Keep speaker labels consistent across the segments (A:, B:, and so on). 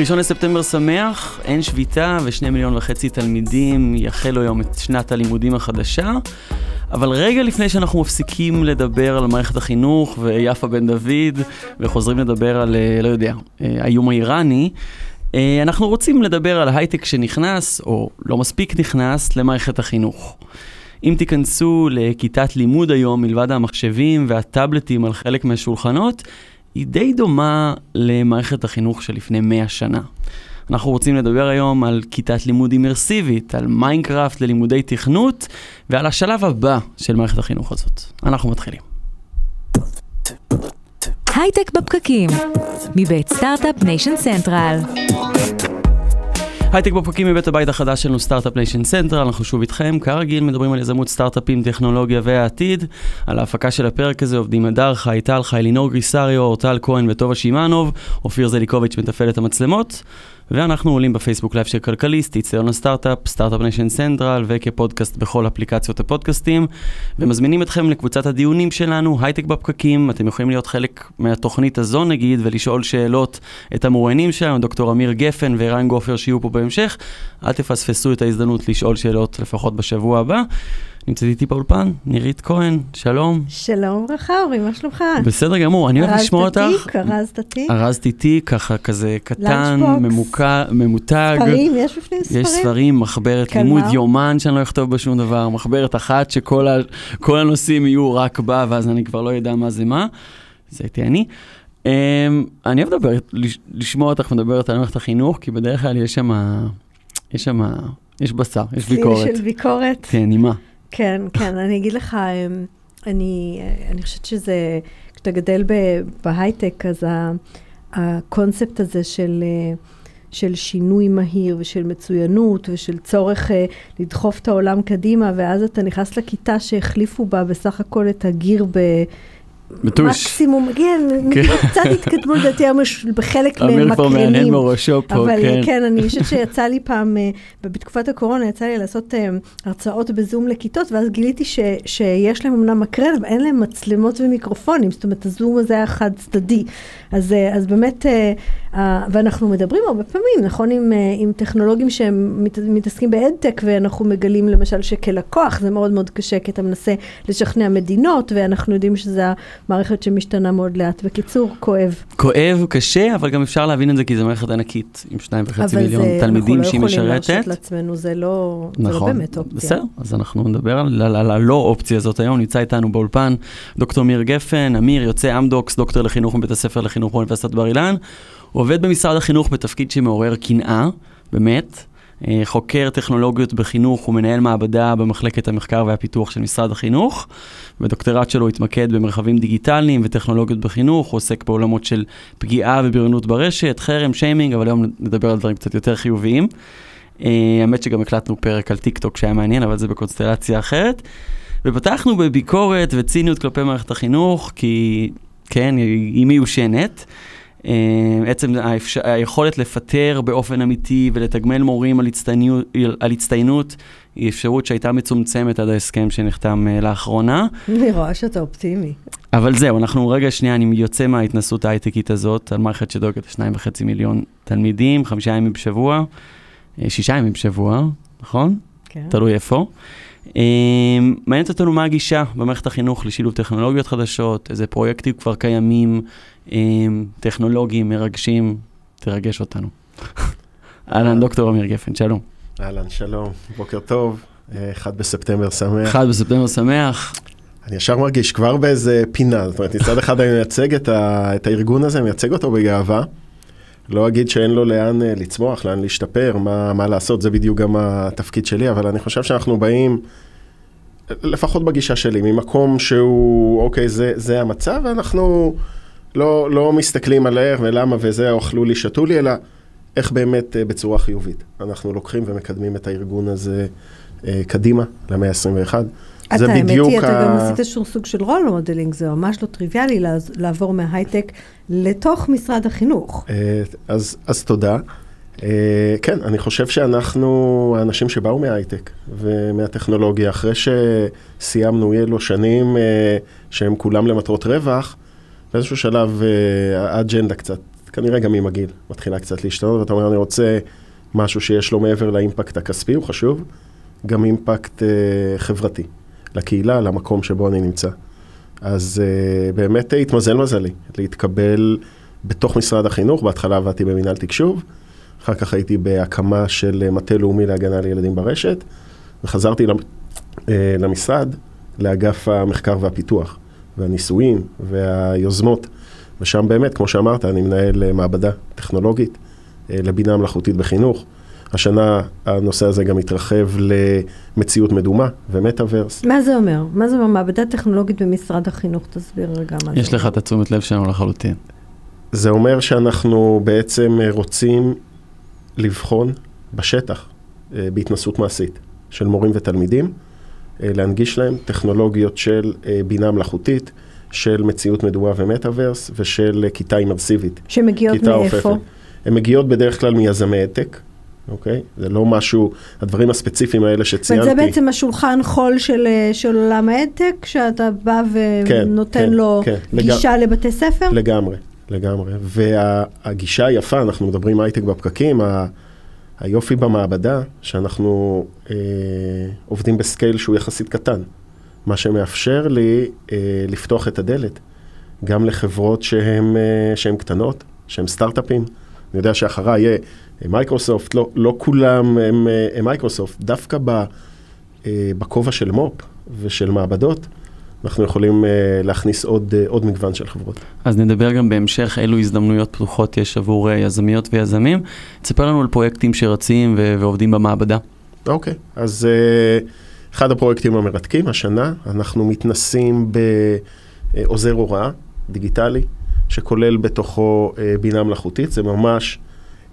A: ראשון לספטמבר שמח, אין שביתה ושני מיליון וחצי תלמידים יחלו היום את שנת הלימודים החדשה. אבל רגע לפני שאנחנו מפסיקים לדבר על מערכת החינוך ויפה בן דוד וחוזרים לדבר על, אה, לא יודע, אה, האיום האיראני, אה, אנחנו רוצים לדבר על הייטק שנכנס, או לא מספיק נכנס, למערכת החינוך. אם תיכנסו לכיתת לימוד היום, מלבד המחשבים והטאבלטים על חלק מהשולחנות, היא די דומה למערכת החינוך של לפני 100 שנה. אנחנו רוצים לדבר היום על כיתת לימוד אימרסיבית, על מיינקראפט ללימודי תכנות ועל השלב הבא של מערכת החינוך הזאת. אנחנו מתחילים.
B: הייטק בפקקים, מבית Start-Up Nation Central.
A: הייטק בפקקים מבית הבית החדש שלנו, Start-Up Nation Central, אנחנו שוב איתכם, כרגיל מדברים על יזמות סטארט-אפים, טכנולוגיה והעתיד. על ההפקה של הפרק הזה עובדים הדר חי, טל חי, לינור גריסריו, אורטל כהן וטובה שמענוב, אופיר זליקוביץ' מתפעל את המצלמות. ואנחנו עולים בפייסבוק לייב של כלכליסט, איזי און הסטארט-אפ, Start-Up Nation Central וכפודקאסט בכל אפליקציות הפודקאסטים. ומזמינים אתכם לקבוצת הדיונים שלנו, הייטק בפקקים, אתם יכולים להיות חלק מהתוכנית הזו נגיד ולשאול שאלות את המרואיינים שלנו, דוקטור אמיר גפן וערן גופר שיהיו פה בהמשך, אל תפספסו את ההזדמנות לשאול שאלות לפחות בשבוע הבא. נמצאת איתי באולפן, נירית כהן, שלום.
C: שלום וברכה, אורי, מה שלומך?
A: בסדר גמור, אני אוהב לשמוע אותך.
C: ארזת תיק, ארזת תיק.
A: ארזתי תיק, ככה כזה קטן, ממוקע, ממותג.
C: ספרים, יש בפנים ספרים?
A: יש ספרים, מחברת לימוד, יומן שאני לא אכתוב בה שום דבר, מחברת אחת שכל ה, הנושאים יהיו רק בה, ואז אני כבר לא אדע מה זה מה. זה הייתי אני. Um, אני אוהב לדבר, לשמוע אותך מדברת על מערכת החינוך, כי בדרך כלל יש שם, יש שם, יש בשר, יש ביקורת.
C: של ביקורת.
A: כן, נימה.
C: כן, כן, אני אגיד לך, אמ, אני, אני חושבת שזה, כשאתה גדל בהייטק, אז הקונספט הזה של, אה, של שינוי מהיר ושל מצוינות ושל צורך אה, לדחוף את העולם קדימה, ואז אתה נכנס לכיתה שהחליפו בה בסך הכל את הגיר ב...
A: בטוש.
C: מקסימום, כן, כן. קצת התקדמו לדעתי היום בחלק מהם מקרנים.
A: אמיר כבר מהנהן מראשו פה,
C: אבל
A: כן.
C: כן, אני חושבת שיצא לי פעם, אה, בתקופת הקורונה, יצא לי לעשות אה, הרצאות בזום לכיתות, ואז גיליתי ש, שיש להם אמנם מקרן, אבל אין להם מצלמות ומיקרופונים, זאת אומרת, הזום הזה היה חד צדדי. אז, אה, אז באמת, ואנחנו מדברים הרבה פעמים, נכון, עם, עם טכנולוגים שהם מת, מתעסקים באדטק, ואנחנו מגלים למשל שכלקוח זה מאוד מאוד קשה, כי אתה מנסה לשכנע מדינות, ואנחנו יודעים שזה... מערכת שמשתנה מאוד לאט. בקיצור, כואב.
A: כואב, קשה, אבל גם אפשר להבין את זה כי זו מערכת ענקית עם שניים וחצי מיליון זה, תלמידים שהיא משרתת. אבל אנחנו לא יכולים
C: להרשות לעצמנו, זה לא,
A: נכון,
C: זה לא באמת אופציה.
A: בסדר, אז אנחנו נדבר על, על, על הלא אופציה הזאת היום. נמצא איתנו באולפן דוקטור אמיר גפן, אמיר יוצא אמדוקס, דוקטור לחינוך מבית הספר לחינוך באוניברסיטת בר אילן. הוא עובד במשרד החינוך בתפקיד שמעורר קנאה, באמת. אה, חוקר טכנולוגיות בחינוך ומנהל מעבדה במחלקת המחקר והפיתוח של משרד החינוך. בדוקטורט שלו התמקד במרחבים דיגיטליים וטכנולוגיות בחינוך, הוא עוסק בעולמות של פגיעה ובריונות ברשת, חרם, שיימינג, אבל היום נדבר על דברים קצת יותר חיוביים. אה, האמת שגם הקלטנו פרק על טיק טוק שהיה מעניין, אבל זה בקונסטלציה אחרת. ופתחנו בביקורת וציניות כלפי מערכת החינוך, כי כן, היא מיושנת. אה, עצם היכולת לפטר באופן אמיתי ולתגמל מורים על הצטיינות, על הצטיינות היא אפשרות שהייתה מצומצמת עד ההסכם שנחתם uh, לאחרונה.
C: אני רואה שאתה אופטימי.
A: אבל זהו, אנחנו רגע שנייה, אני יוצא מההתנסות ההייטקית הזאת, על מערכת שדואגת לשניים וחצי מיליון תלמידים, חמישה ימים בשבוע, אה, שישה ימים בשבוע, נכון?
C: כן.
A: תלוי איפה. Um, מעניינת אותנו מה הגישה במערכת החינוך לשילוב טכנולוגיות חדשות, איזה פרויקטים כבר קיימים, um, טכנולוגיים, מרגשים, תרגש אותנו. אהלן, דוקטור אמיר גפן, שלום.
D: אהלן, שלום, בוקר טוב, אה, אחד בספטמבר שמח.
A: אחד בספטמבר שמח.
D: אני ישר מרגיש כבר באיזה פינה, זאת אומרת, מצד אחד אני מייצג את, ה, את הארגון הזה, מייצג אותו בגאווה. לא אגיד שאין לו לאן אה, לצמוח, לאן להשתפר, מה, מה לעשות, זה בדיוק גם התפקיד שלי, אבל אני חושב שאנחנו באים, לפחות בגישה שלי, ממקום שהוא, אוקיי, זה, זה המצב, ואנחנו לא, לא מסתכלים על איך ולמה וזה, אוכלו לי, שתו לי, אלא איך באמת אה, בצורה חיובית אנחנו לוקחים ומקדמים את הארגון הזה אה, קדימה למאה ה-21. זה
C: האמת
D: בדיוק
C: היא, אתה
D: ה-
C: גם עשית איזשהו סוג של role modeling, זה ממש לא טריוויאלי לעבור מההייטק לתוך משרד החינוך.
D: אה, אז, אז תודה. אה, כן, אני חושב שאנחנו האנשים שבאו מההייטק ומהטכנולוגיה, אחרי שסיימנו אי אלו שנים אה, שהם כולם למטרות רווח, באיזשהו שלב האג'נדה קצת, כנראה גם עם הגיל, מתחילה קצת להשתנות, ואתה אומר, אני רוצה משהו שיש לו מעבר לאימפקט הכספי, הוא חשוב, גם אימפקט חברתי, לקהילה, למקום שבו אני נמצא. אז uh, באמת התמזל מזלי להתקבל בתוך משרד החינוך, בהתחלה עבדתי במינהל תקשוב, אחר כך הייתי בהקמה של אה, מטה לאומי להגנה על ילדים ברשת, וחזרתי למ- אה, למשרד, לאגף המחקר והפיתוח, והניסויים והיוזמות, ושם באמת, כמו שאמרת, אני מנהל אה, מעבדה טכנולוגית אה, לבינה מלאכותית בחינוך. השנה הנושא הזה גם התרחב למציאות מדומה ומטאוורס.
C: מה זה אומר? מה זה אומר מעבדה טכנולוגית במשרד החינוך? תסביר רגע מה זה
A: יש לך את התשומת לב שלנו לחלוטין.
D: זה אומר שאנחנו בעצם רוצים לבחון בשטח, אה, בהתנסות מעשית, של מורים ותלמידים, אה, להנגיש להם טכנולוגיות של אה, בינה מלאכותית, של מציאות מדומה ומטאוורס, ושל כיתה אימרסיבית.
C: שמגיעות מאיפה?
D: הן מגיעות בדרך כלל מיזמי העתק, אוקיי? זה לא משהו, הדברים הספציפיים האלה שציינתי.
C: אומרת, זה בעצם השולחן חול של, אה, של עולם ההדטק, שאתה בא
D: כן,
C: ונותן
D: כן,
C: לו
D: כן, לג-
C: גישה לבתי ספר?
D: לגמרי, לגמרי. והגישה היפה, אנחנו מדברים הייטק בפקקים, ה- היופי במעבדה, שאנחנו אה, עובדים ב scale שהוא יחסית קטן, מה שמאפשר לי אה, לפתוח את הדלת גם לחברות שהן אה, קטנות, שהן סטארט-אפים. אני יודע שאחריי יהיה אה, מייקרוסופט, לא, לא כולם הם, אה, הם מייקרוסופט, דווקא ב, אה, בכובע של מו"פ ושל מעבדות, אנחנו יכולים אה, להכניס עוד, אה, עוד מגוון של חברות.
A: אז נדבר גם בהמשך אילו הזדמנויות פתוחות יש עבור אה, יזמיות ויזמים. תספר לנו על פרויקטים שרצים ו- ועובדים במעבדה.
D: אוקיי, אז אה, אחד הפרויקטים המרתקים השנה, אנחנו מתנסים בעוזר הוראה דיגיטלי, שכולל בתוכו אה, בינה מלאכותית, זה ממש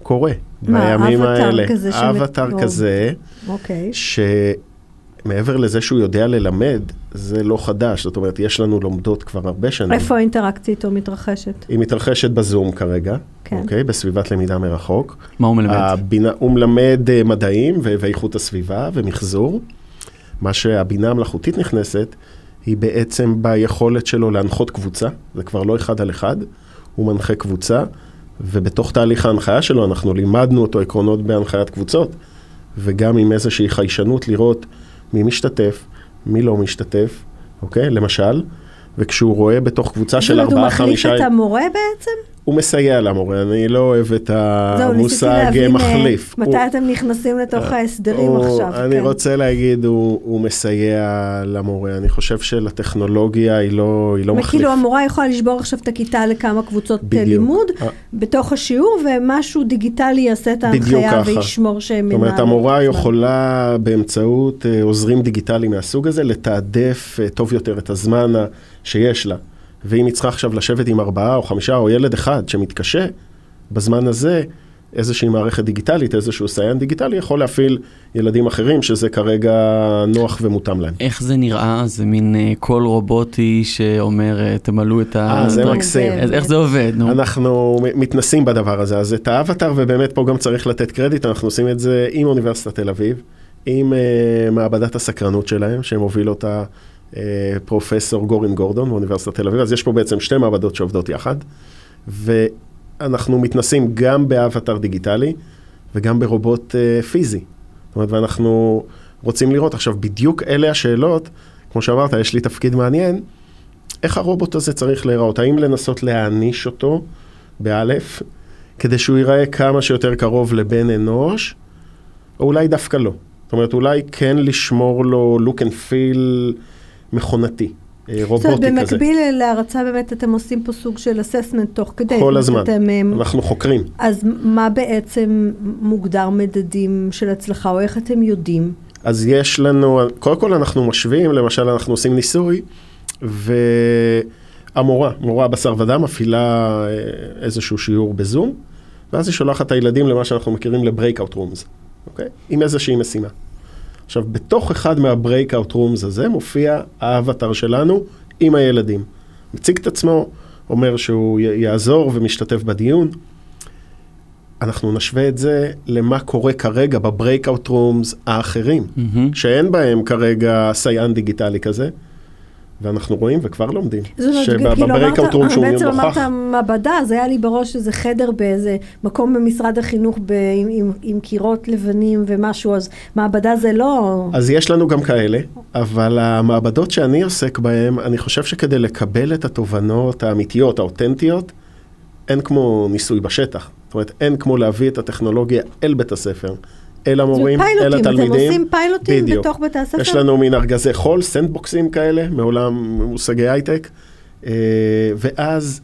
D: קורה
C: מה,
D: בימים
C: אבטאר
D: האלה.
C: כזה שמת-
D: אבטאר
C: או-
D: כזה,
C: אוקיי.
D: שמעבר לזה שהוא יודע ללמד, זה לא חדש, זאת אומרת, יש לנו לומדות כבר הרבה שנים.
C: איפה האינטראקציה איתו מתרחשת?
D: היא מתרחשת בזום כרגע,
C: כן.
D: אוקיי? בסביבת למידה מרחוק.
A: מה הוא מלמד?
D: הבינה, הוא מלמד אה, מדעים ואיכות הסביבה ומחזור. מה שהבינה המלאכותית נכנסת, היא בעצם ביכולת שלו להנחות קבוצה, זה כבר לא אחד על אחד, הוא מנחה קבוצה, ובתוך תהליך ההנחיה שלו אנחנו לימדנו אותו עקרונות בהנחיית קבוצות, וגם עם איזושהי חיישנות לראות מי משתתף, מי לא משתתף, אוקיי? למשל, וכשהוא רואה בתוך קבוצה של
C: זאת אומרת, הוא
D: ארבעה,
C: מחליף
D: חמישה...
C: את המורה בעצם?
D: הוא מסייע למורה, אני לא אוהב את
C: זהו,
D: המושג
C: להבין אה,
D: מחליף.
C: מתי
D: הוא-
C: אתם נכנסים לתוך ההסדרים
D: הוא-
C: עכשיו.
D: אני
C: כן.
D: רוצה להגיד, הוא, הוא מסייע למורה. אני חושב שלטכנולוגיה היא לא, היא לא מחליף.
C: וכאילו המורה יכולה לשבור עכשיו את הכיתה לכמה קבוצות אה,
D: בדיוק.
C: לימוד
D: אה.
C: בתוך השיעור, ומשהו דיגיטלי יעשה את ההנחיה. וישמור שהם
D: זאת אומרת, המורה. יכולה באמצעות אה, עוזרים דיגיטליים מהסוג הזה לתעדף אה, טוב יותר את הזמן שיש לה. ואם היא צריכה עכשיו לשבת עם ארבעה או חמישה או ילד אחד שמתקשה, בזמן הזה איזושהי מערכת דיגיטלית, איזשהו סייען דיגיטלי יכול להפעיל ילדים אחרים שזה כרגע נוח ומותאם להם.
A: איך זה נראה? זה מין אה, קול רובוטי שאומר, אה, תמלאו את ה...
D: אה, זה מקסים.
A: אז איך זה עובד? נו.
D: אנחנו מתנסים בדבר הזה, אז את האבטר, ובאמת פה גם צריך לתת קרדיט, אנחנו עושים את זה עם אוניברסיטת תל אביב, עם uh, מעבדת הסקרנות שלהם, שמוביל אותה פרופסור גורין גורדון באוניברסיטת תל אביב, אז יש פה בעצם שתי מעבדות שעובדות יחד, ואנחנו מתנסים גם באבטר דיגיטלי וגם ברובוט uh, פיזי. זאת אומרת, ואנחנו רוצים לראות, עכשיו בדיוק אלה השאלות, כמו שאמרת, יש לי תפקיד מעניין, איך הרובוט הזה צריך להיראות? האם לנסות להעניש אותו, באלף, כדי שהוא ייראה כמה שיותר קרוב לבן אנוש, או אולי דווקא לא. זאת אומרת, אולי כן לשמור לו look and feel מכונתי, אה,
C: זאת
D: רובוטי
C: אומרת,
D: כזה.
C: במקביל להרצה באמת אתם עושים פה סוג של אססמנט תוך כדי. זאת
D: כל
C: אומרת,
D: הזמן.
C: אתם, אה,
D: אנחנו חוקרים.
C: אז מה בעצם מוגדר מדדים של הצלחה, או איך אתם יודעים?
D: אז יש לנו, קודם כל אנחנו משווים, למשל אנחנו עושים ניסוי, והמורה, מורה בשר ודם, מפעילה אה, איזשהו שיעור בזום, ואז היא שולחת את הילדים למה שאנחנו מכירים ל-breakout rooms, אוקיי? עם איזושהי משימה. עכשיו, בתוך אחד מה-breakout rooms הזה מופיע האבטר שלנו עם הילדים. מציג את עצמו, אומר שהוא יעזור ומשתתף בדיון. אנחנו נשווה את זה למה קורה כרגע ב breakout rooms האחרים,
A: מהמם.
D: שאין בהם כרגע סייען דיגיטלי כזה, ואנחנו רואים וכבר לומדים.
C: שב
D: breakout room שהוא
C: בעצם
D: נוכח,
C: אמרת מעבדה, אז היה לי בראש איזה חדר באיזה מקום במשרד החינוך ב, עם, עם, עם קירות לבנים ומשהו, אז מעבדה זה לא...
D: אז יש לנו גם כאלה, אבל המעבדות שאני עוסק בהן, אני חושב שכדי לקבל את התובנות האמיתיות, האותנטיות, אין כמו ניסוי בשטח. זאת אומרת, אין כמו להביא את הטכנולוגיה אל בית הספר, אל המורים, אל
C: פיילוטים,
D: התלמידים.
C: אתם עושים פיילוטים
D: בדיוק.
C: בתוך בתי הספר?
D: יש לנו מין ארגזי חול, סנדבוקסים כאלה, מעולם מושגי הייטק, אה, ואז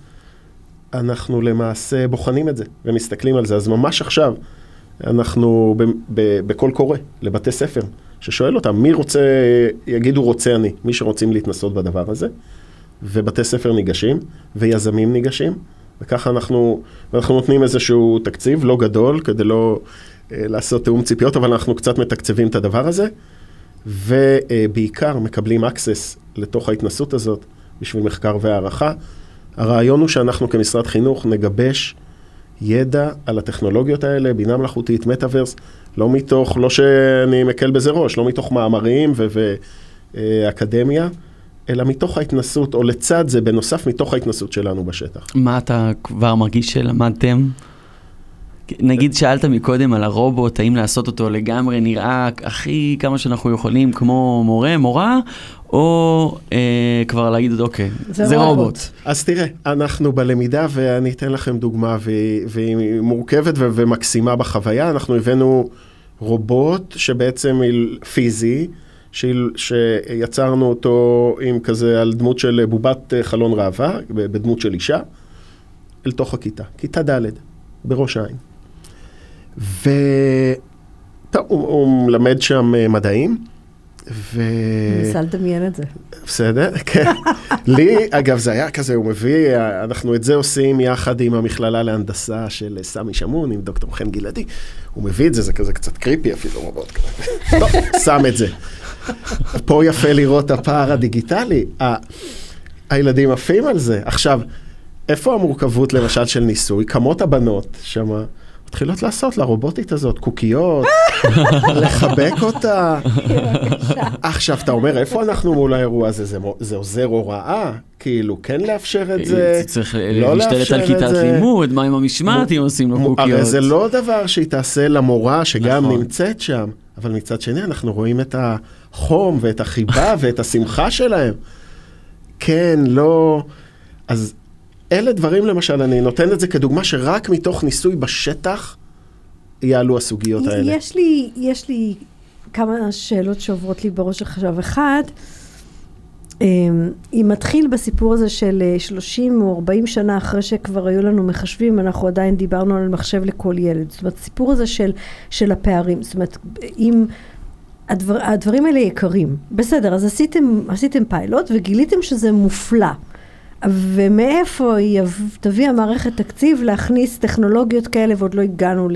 D: אנחנו למעשה בוחנים את זה ומסתכלים על זה. אז ממש עכשיו אנחנו ב- ב- בקול קורא לבתי ספר, ששואל אותם, מי רוצה, יגידו רוצה אני, מי שרוצים להתנסות בדבר הזה, ובתי ספר ניגשים, ויזמים ניגשים, וככה אנחנו, אנחנו נותנים איזשהו תקציב, לא גדול, כדי לא לעשות תיאום ציפיות, אבל אנחנו קצת מתקצבים את הדבר הזה, ובעיקר מקבלים access לתוך ההתנסות הזאת בשביל מחקר והערכה. הרעיון הוא שאנחנו כמשרד חינוך נגבש ידע על הטכנולוגיות האלה, בינה מלאכותית, מטאוורס, לא מתוך, לא שאני מקל בזה ראש, לא מתוך מאמרים ואקדמיה, אלא מתוך ההתנסות, או לצד זה, בנוסף, מתוך ההתנסות שלנו בשטח.
A: מה אתה כבר מרגיש שלמדתם? נגיד שאלת מקודם על הרובוט, האם לעשות אותו לגמרי נראה הכי כמה שאנחנו יכולים כמו מורה, מורה, או אה, כבר להגיד, אוקיי,
C: זה
A: זה,
C: רובוט."
A: רובוט.
D: אז תראה, אנחנו בלמידה, ואני אתן לכם דוגמה, והיא, והיא מורכבת ו- ומקסימה בחוויה. אנחנו הבאנו רובוט שבעצם היא פיזי, שהיא- שיצרנו אותו עם כזה על דמות של בובת אה, חלון ראווה, בדמות של אישה, אל תוך הכיתה, כיתה ד', בראש העין. ו... טוב, הוא, הוא מלמד שם אה, מדעים, ו...
C: אני מנסה לדמיין את זה.
D: בסדר, כן. לי, אגב, זה היה כזה, הוא מביא, אנחנו את זה עושים יחד עם המכללה להנדסה של סמי שמון, עם דוקטור חן גלעדי. הוא מביא את זה, זה כזה קצת קריפי אפילו, רובוט כזה. טוב, שם את זה. פה יפה לראות הפער הדיגיטלי. ה- הילדים עפים על זה. עכשיו, איפה המורכבות למשל של ניסוי? קמות הבנות שמה. מתחילות לעשות לרובוטית הזאת קוקיות, לחבק אותה. עכשיו, אתה אומר, איפה אנחנו מול האירוע הזה? זה, עוזר הוראה? כאילו, כן לאפשר את זה?
A: צריך
D: לא
A: להשתלט על
D: את
A: כיתת? לימוד, מה עם המשמעת אם עושים לו קוקיות?
D: הרי זה לא דבר שהיא תעשה למורה שגם
A: נכון.
D: נמצאת שם, אבל מצד שני אנחנו רואים את החום ואת החיבה ואת השמחה שלהם. כן, לא... אז אלה דברים למשל, אני נותן את זה כדוגמה שרק מתוך ניסוי בשטח יעלו הסוגיות האלה.
C: יש לי, יש לי כמה שאלות שעוברות לי בראש עכשיו. אחד, אמ, אם מתחיל בסיפור הזה של אה, 30 או 40 שנה אחרי שכבר היו לנו מחשבים, אנחנו עדיין דיברנו על מחשב לכל ילד. זאת אומרת, הסיפור הזה של, של הפערים. זאת אומרת, אם... הדבר, הדברים האלה יקרים. בסדר, אז עשיתם, עשיתם פיילוט וגיליתם שזה מופלא. ומאיפה יב- תביא המערכת תקציב להכניס טכנולוגיות כאלה, ועוד לא הגענו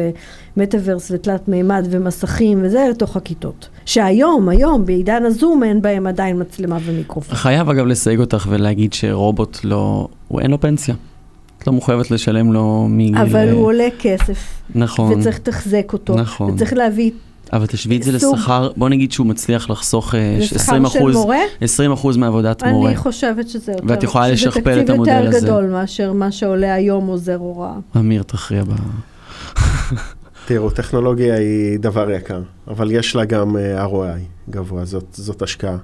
C: למטאוורס ותלת מימד ומסכים וזה, לתוך הכיתות. שהיום, היום, בעידן הזום, אין בהם עדיין מצלמה ומיקרופון.
A: חייב אגב לסייג אותך ולהגיד שרובוט לא, הוא אין לו פנסיה. את לא מחויבת לשלם לו מגיל...
C: אבל
A: אה,
C: הוא עולה כסף,
A: נכון,
C: וצריך לתחזק אותו,
A: נכון.
C: וצריך להביא
A: אבל תשווי את זה
C: סוג-
A: לשכר, בוא נגיד שהוא מצליח לחסוך אה, ש- 20
C: לשכר של
A: אחוז,
C: מורה.
A: 20 אחוז מעבודת מורה.
C: אני חושבת שזה יותר,
A: ואת יכולה לשכפל את המודל
C: שזה תקציב
A: הזה.
C: יותר גדול מאשר מה שעולה היום עוזר הוראה.
A: אמיר תכריע ב...
D: תראו, טכנולוגיה היא דבר יקר, אבל יש לה גם אה, ROI גבוה, זאת, זאת השקעה.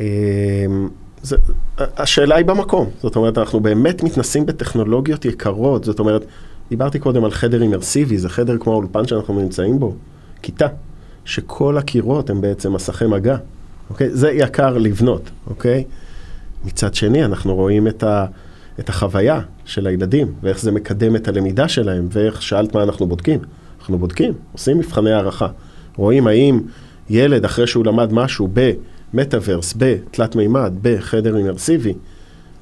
D: אה, זה, השאלה היא במקום, זאת אומרת, אנחנו באמת מתנסים בטכנולוגיות יקרות, זאת אומרת, דיברתי קודם על חדר אימרסיבי, זה חדר כמו האולפן שאנחנו נמצאים בו, כיתה, שכל הקירות הם בעצם מסכי מגע, אוקיי? זה יקר לבנות, אוקיי? מצד שני, אנחנו רואים את, ה, את החוויה של הילדים, ואיך זה מקדם את הלמידה שלהם, ואיך שאלת מה אנחנו בודקים. אנחנו בודקים, עושים מבחני הערכה. רואים האם ילד, אחרי שהוא למד משהו במטאוורס, בתלת מימד, בחדר אימרסיבי,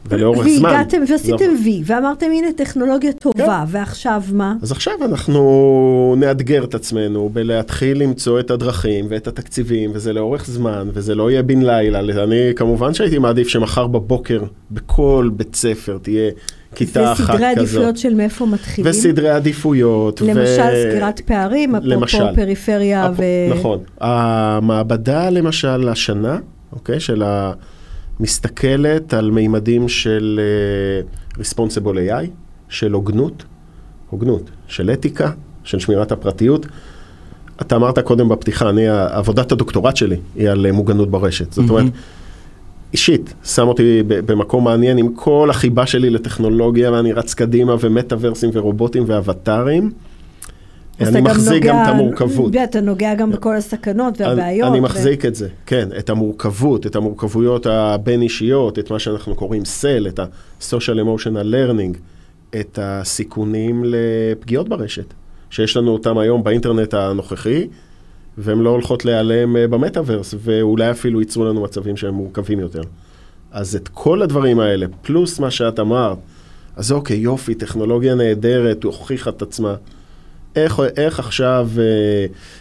D: ולאורך זמן.
C: והגעתם
D: לא.
C: ועשיתם וי, ואמרתם הנה טכנולוגיה טובה, ועכשיו מה?
D: אז עכשיו אנחנו נאתגר את עצמנו בלהתחיל למצוא את הדרכים ואת התקציבים, וזה לאורך זמן, וזה לא יהיה בן לילה. אני כמובן שהייתי מעדיף שמחר בבוקר בכל בית ספר תהיה כיתה אחת כזאת.
C: וסדרי עדיפויות של מאיפה מתחילים?
D: וסדרי עדיפויות.
C: למשל סגירת פערים, אפרופו. פריפריה
D: אפ-
C: ו...
D: נכון. המעבדה למשל השנה, אוקיי, של ה... מסתכלת על מימדים של uh, Responsible AI, של הוגנות, הוגנות, של אתיקה, של שמירת הפרטיות. אתה אמרת קודם בפתיחה, אני, עבודת הדוקטורט שלי היא על אה, מוגנות ברשת. זאת אומרת, אישית, שם אותי במקום מעניין עם כל החיבה שלי לטכנולוגיה, ואני רץ קדימה, ומטאוורסים ורובוטים ואבטארים. אני מחזיק גם את המורכבות.
C: אתה נוגע גם בכל הסכנות והבעיות.
D: אני, אני
C: ו-
D: מחזיק את זה, כן, את המורכבות, את המורכבויות הבין-אישיות, את מה שאנחנו קוראים סל, את ה-social emotional learning, את הסיכונים לפגיעות ברשת, שיש לנו אותם היום באינטרנט הנוכחי, והן לא הולכות להיעלם אה, במטאוורס, ואולי אפילו ייצרו לנו מצבים שהם מורכבים יותר. אז את כל הדברים האלה, פלוס מה שאת אמרת, אז אוקיי, יופי, טכנולוגיה נהדרת, הוכיחה את עצמה. איך, איך עכשיו, אה,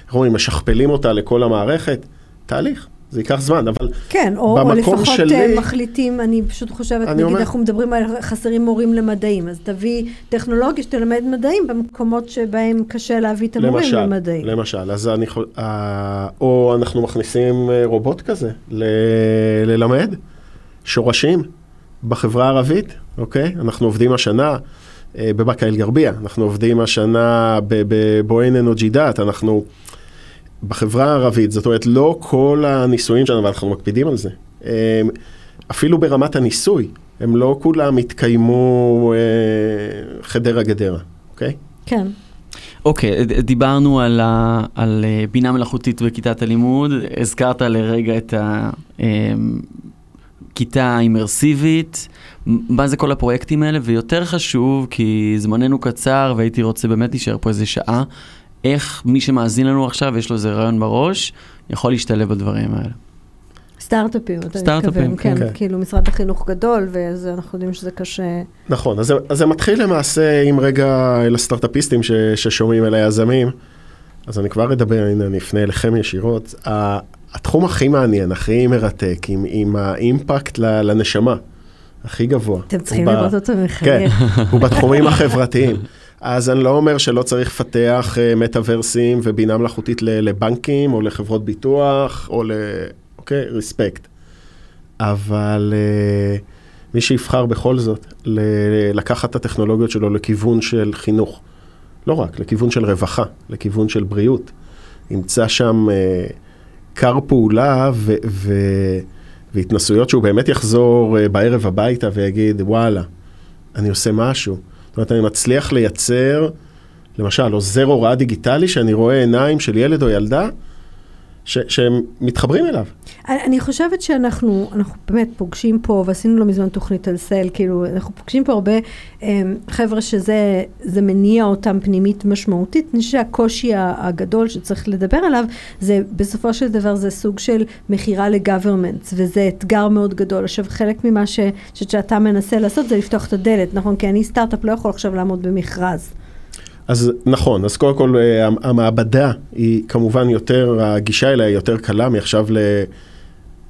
D: איך אומרים, משכפלים אותה לכל המערכת? תהליך, זה ייקח זמן, אבל
C: כן, או, או
D: במקום
C: לפחות
D: שלי-
C: שלי, מחליטים, אני פשוט חושבת,
D: אני
C: נגיד
D: אומר-
C: אנחנו מדברים על חסרים מורים למדעים, אז תביא טכנולוגיה שתלמד מדעים במקומות שבהם קשה להביא את המורים
D: למשל,
C: למדעים.
D: למשל, אז אני יכול, אה, או אנחנו מכניסים אה, רובוט כזה ל, ללמד שורשים בחברה הערבית, אוקיי? אנחנו עובדים השנה אה, בבאקה אל-גרבייה, אנחנו עובדים השנה ב- בבועיינה נוג'ידאת, אנחנו בחברה הערבית, זאת אומרת, לא כל הניסויים שלנו, ואנחנו מקפידים על זה, אה, אפילו ברמת הניסוי, הם לא כולם התקיימו אה, חדרה גדרה, אוקיי?
C: כן.
A: אוקיי, ד- דיברנו על, ה, על אה, בינה מלאכותית בכיתת הלימוד, הזכרת לרגע את הכיתה האימרסיבית, מה זה כל הפרויקטים האלה, ויותר חשוב, כי זמננו קצר והייתי רוצה באמת להישאר פה איזה שעה, איך מי שמאזין לנו עכשיו, יש לו איזה רעיון בראש, יכול להשתלב בדברים האלה.
C: סטארט-אפים, אתה
A: סטארט-אפים,
C: מתכוון, כן,
D: כן.
C: כאילו משרד החינוך גדול, ואז אנחנו יודעים שזה קשה.
D: נכון, אז, זה- אז זה מתחיל למעשה עם רגע אל הסטארט-אפיסטים ש, ששומעים אל היזמים, אז אני כבר אדבר, הנה אני אפנה אליכם ישירות. התחום הכי מעניין, הכי מרתק, עם, עם האימפקט ל- לנשמה, הכי גבוה.
C: אתם צריכים לראות אותו
D: כן,
C: מחייך.
D: הוא בתחומים החברתיים. אז אני לא אומר שלא צריך לפתח אה, מטאוורסים ובינה מלאכותית לבנקים או לחברות ביטוח או ל... אוקיי, ריספקט. אבל אה, מי שיבחר בכל זאת לקחת את הטכנולוגיות שלו לכיוון של חינוך, לא רק, לכיוון של רווחה, לכיוון של בריאות, ימצא שם אה, כר פעולה ו- ו- והתנסויות שהוא באמת יחזור אה, בערב הביתה ויגיד, וואלה, אני עושה משהו. זאת אומרת, אני מצליח לייצר, למשל, עוזר הוראה דיגיטלי שאני רואה עיניים של ילד או ילדה ש- שהם מתחברים אליו.
C: אני אני חושבת שאנחנו אנחנו באמת פוגשים פה, ועשינו לא מזמן תוכנית על סל, כאילו, אנחנו פוגשים פה הרבה אמ, חבר'ה שזה זה מניע אותם פנימית משמעותית. אני חושבת שהקושי הגדול שצריך לדבר עליו, זה בסופו של דבר זה סוג של מכירה לגוורמנטס, וזה אתגר מאוד גדול. עכשיו, חלק ממה ש- שאתה מנסה לעשות זה לפתוח את הדלת, נכון? כי אני סטארט-אפ לא יכול עכשיו לעמוד במכרז.
D: אז נכון, אז קודם כל אה, המ- המעבדה היא כמובן יותר, הגישה אליה היא יותר קלה מעכשיו ל...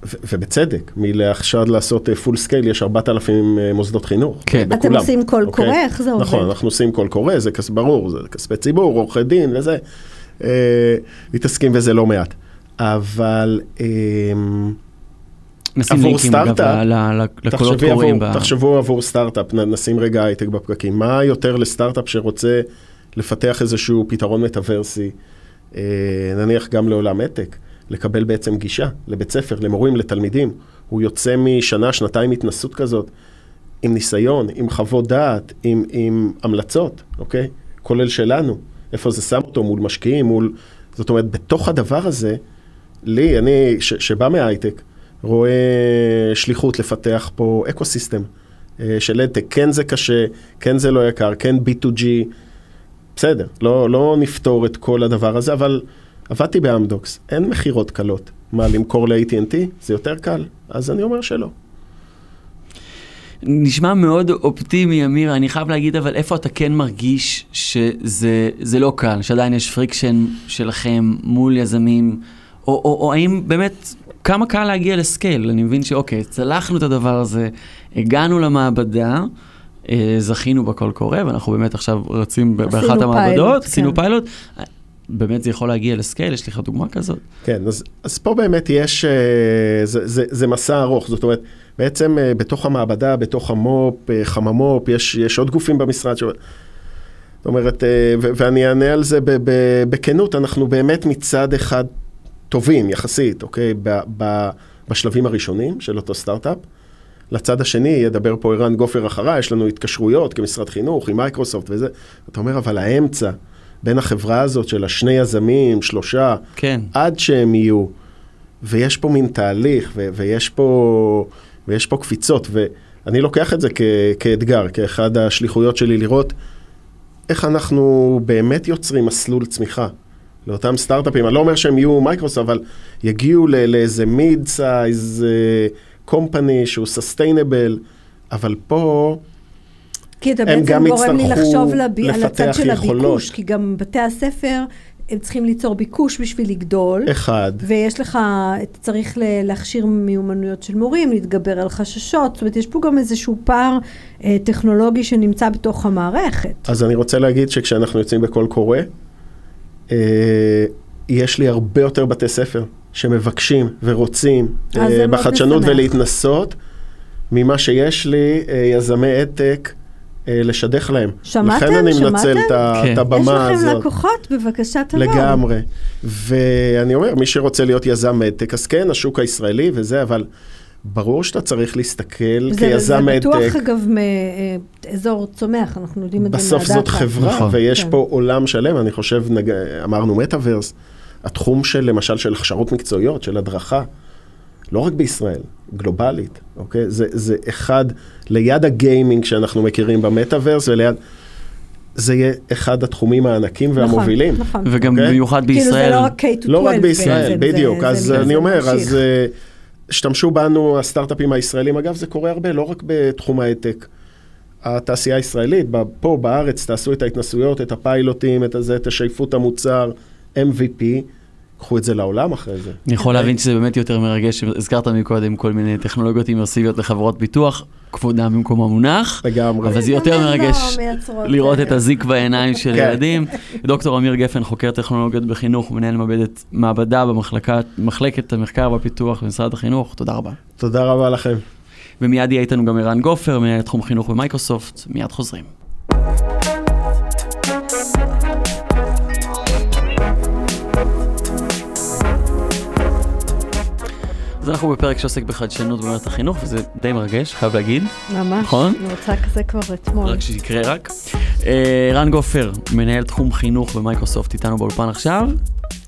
D: ו- ובצדק, מלעכשיו לעשות full scale, יש 4,000 אה, מוסדות חינוך.
A: כן.
C: אתם
D: בכולם,
C: עושים קול
D: אוקיי?
C: קורא? איך זה עובד?
D: נכון, אנחנו עושים קול קורא, זה ברור, זה כספי ציבור, עורכי דין וזה, אה, מתעסקים בזה לא מעט. אבל אה,
A: נשים
D: עבור סטארט-אפ,
A: ל- ל- לקולות קוראים.
D: עבור,
A: ב-
D: תחשבו עבור סטארט-אפ, נ- נשים רגע הייטק בפקקים. מה יותר לסטארט-אפ שרוצה לפתח איזשהו פתרון מטאוורסי, אה, נניח גם לעולם הייטק, לקבל בעצם גישה לבית ספר, למורים, לתלמידים. הוא יוצא משנה, שנתיים התנסות כזאת, עם ניסיון, עם חוות דעת, עם, עם המלצות, אוקיי? כולל שלנו. איפה זה שם אותו מול משקיעים, מול... זאת אומרת, בתוך הדבר הזה, לי, אני, ש, שבא מההייטק, רואה שליחות לפתח פה אקו סיסטם אה, של edtech. כן זה קשה, כן זה לא יקר, כן B2G, בסדר, לא, לא נפתור את כל הדבר הזה, אבל עבדתי באמדוקס, אין מכירות קלות. מה, למכור ל-AT&T? זה יותר קל? אז אני אומר שלא.
A: נשמע מאוד אופטימי, אמיר, אני חייב להגיד, אבל איפה אתה כן מרגיש שזה זה לא קל, שעדיין יש friction שלכם מול יזמים, או, או, או האם באמת, כמה קל להגיע לסקייל? אני מבין שאוקיי, צלחנו את הדבר הזה, הגענו למעבדה, זכינו בקול קורא, ואנחנו באמת עכשיו רצים באחת המעבדות,
C: פיילוט,
A: עשינו
C: כן.
A: פיילוט. באמת זה יכול להגיע לסקייל, יש לך דוגמה כזאת?
D: כן, אז, אז פה באמת יש, אה, זה, זה, זה מסע ארוך, זאת אומרת, בעצם אה, בתוך המעבדה, בתוך המו"פ, אה, חממו"פ, יש, יש עוד גופים במשרד. ש... זאת אומרת, אה, ו- ואני אענה על זה ב- ב- בכנות, אנחנו באמת מצד אחד טובים יחסית, אוקיי? ב- ב- בשלבים הראשונים של אותו סטארט-אפ. לצד השני, ידבר פה ערן גופר אחריי, יש לנו התקשרויות כמשרד חינוך עם מייקרוסופט וזה. אתה אומר, אבל האמצע, בין החברה הזאת של השני יזמים, שלושה,
A: כן.
D: עד שהם יהיו, ויש פה מין תהליך, ו- ויש פה, ויש פה קפיצות, ואני לוקח את זה כ- כאתגר, כאחד השליחויות שלי, לראות איך אנחנו באמת יוצרים מסלול צמיחה לאותם סטארט-אפים. אני לא אומר שהם יהיו מייקרוסופט, אבל יגיעו לאיזה mid-size company שהוא sustainable, אבל פה...
C: כי אתה
D: הם
C: בעצם
D: גם
C: גורם לי לחשוב לב... על הצד של
D: יכולות.
C: הביקוש, כי גם בתי הספר, הם צריכים ליצור ביקוש בשביל לגדול.
D: אחד,
C: ויש לך, אתה צריך להכשיר מיומנויות של מורים, להתגבר על חששות, זאת אומרת, יש פה גם איזשהו פער אה, טכנולוגי שנמצא בתוך המערכת.
D: אז אני רוצה להגיד שכשאנחנו יוצאים בקול קורא, אה, יש לי הרבה יותר בתי ספר שמבקשים ורוצים אה,
C: זה מאוד
D: בחדשנות. ולהתנסות, ממה שיש לי אה, יזמי אדטק אה, לשדך להם.
C: שמעתם?
D: לכן אני מנצל? את
A: כן.
D: הבמה
C: יש לכם
D: הזאת.
C: לקוחות? בבקשה תבואו.
D: לגמרי. ואני אומר, מי שרוצה להיות יזם אדטק, אז כן, השוק הישראלי וזה, אבל ברור שאתה צריך להסתכל
C: זה,
D: כיזם
C: זה
D: אדטק.
C: בטוח אגב מאזור צומח, אנחנו יודעים את זה
D: בסוף זאת
C: מהדאטה.
D: חברה,
A: נכון.
D: ויש
C: כן.
D: פה עולם שלם, אני חושב, נג... אמרנו מטאוורס, התחום של למשל של הכשרות מקצועיות, של הדרכה, לא רק בישראל, גלובלית, אוקיי? זה, זה אחד, ליד הגיימינג שאנחנו מכירים במטאוורס, וליד... זה יהיה אחד התחומים הענקים והמובילים.
C: נכון, נכון.
A: וגם
D: אוקיי?
A: במיוחד
C: כאילו זה
A: בישראל.
C: לא רק K-12
D: לא רק בישראל,
C: בעצם,
D: בדיוק.
C: זה-
D: אז
C: זה-
D: אני
C: זה
D: אומר,
C: ממשיך.
D: אז אה, השתמשו בנו הסטארט-אפים הישראלים, אגב, זה קורה הרבה, לא רק בתחום ההייטק. התעשייה הישראלית, פה בארץ, תעשו את ההתנסויות, את הפיילוטים, את הזה, תשייפו את המוצר, MVP, קחו את זה לעולם אחרי זה.
A: אני יכול להבין שזה באמת יותר מרגש, הזכרת מקודם כל מיני טכנולוגיות אימרסיביות לחברות ביטוח, כבודם במקום המונח,
D: לגמרי.
A: אבל זה יותר
C: לא
A: מרגש לראות
C: אה,
A: את הזיק בעיניים של
D: כן.
A: ילדים. דוקטור אמיר גפן, חוקר טכנולוגיות בחינוך, מנהל מעבדת מעבדה במחלקת המחקר והפיתוח במשרד החינוך, תודה רבה.
D: תודה רבה לכם.
A: ומיד יהיה איתנו גם ערן גופר, מנהל תחום חינוך במייקרוסופט, מיד חוזרים. אנחנו בפרק שעוסק בחדשנות במערכת החינוך, וזה די מרגש, חייב להגיד,
C: ממש.
A: נכון?
C: אני רוצה כזה כבר אתמול.
A: רק שיקרה רק. אה, ערן גופר, מנהל תחום חינוך במייקרוסופט, איתנו באולפן עכשיו.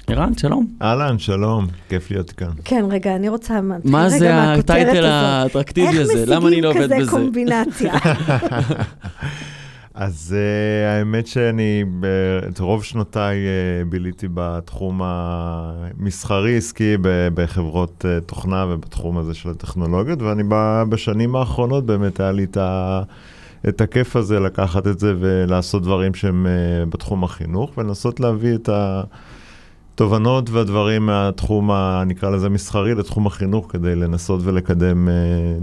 A: ערן, שלום.
E: אהלן, שלום, כיף להיות כאן.
C: כן, רגע, אני רוצה...
A: מה
C: רגע,
A: זה הטייטל. האטרקטיבי הזה? למה אני לא עובד
C: איך משיגים
A: בזה?
C: כזה קומבינציה?
E: אז uh, האמת שאני ב- את רוב שנותיי uh, ביליתי בתחום המסחרי-עסקי בחברות uh, תוכנה ובתחום הזה של הטכנולוגיות, ואני ב- בשנים האחרונות באמת היה לי את, ה, את הכיף הזה לקחת את זה ולעשות דברים שהם uh, בתחום החינוך, ולנסות להביא את התובנות והדברים מהתחום, ה, נקרא לזה מסחרי, לתחום החינוך, כדי לנסות ולקדם uh,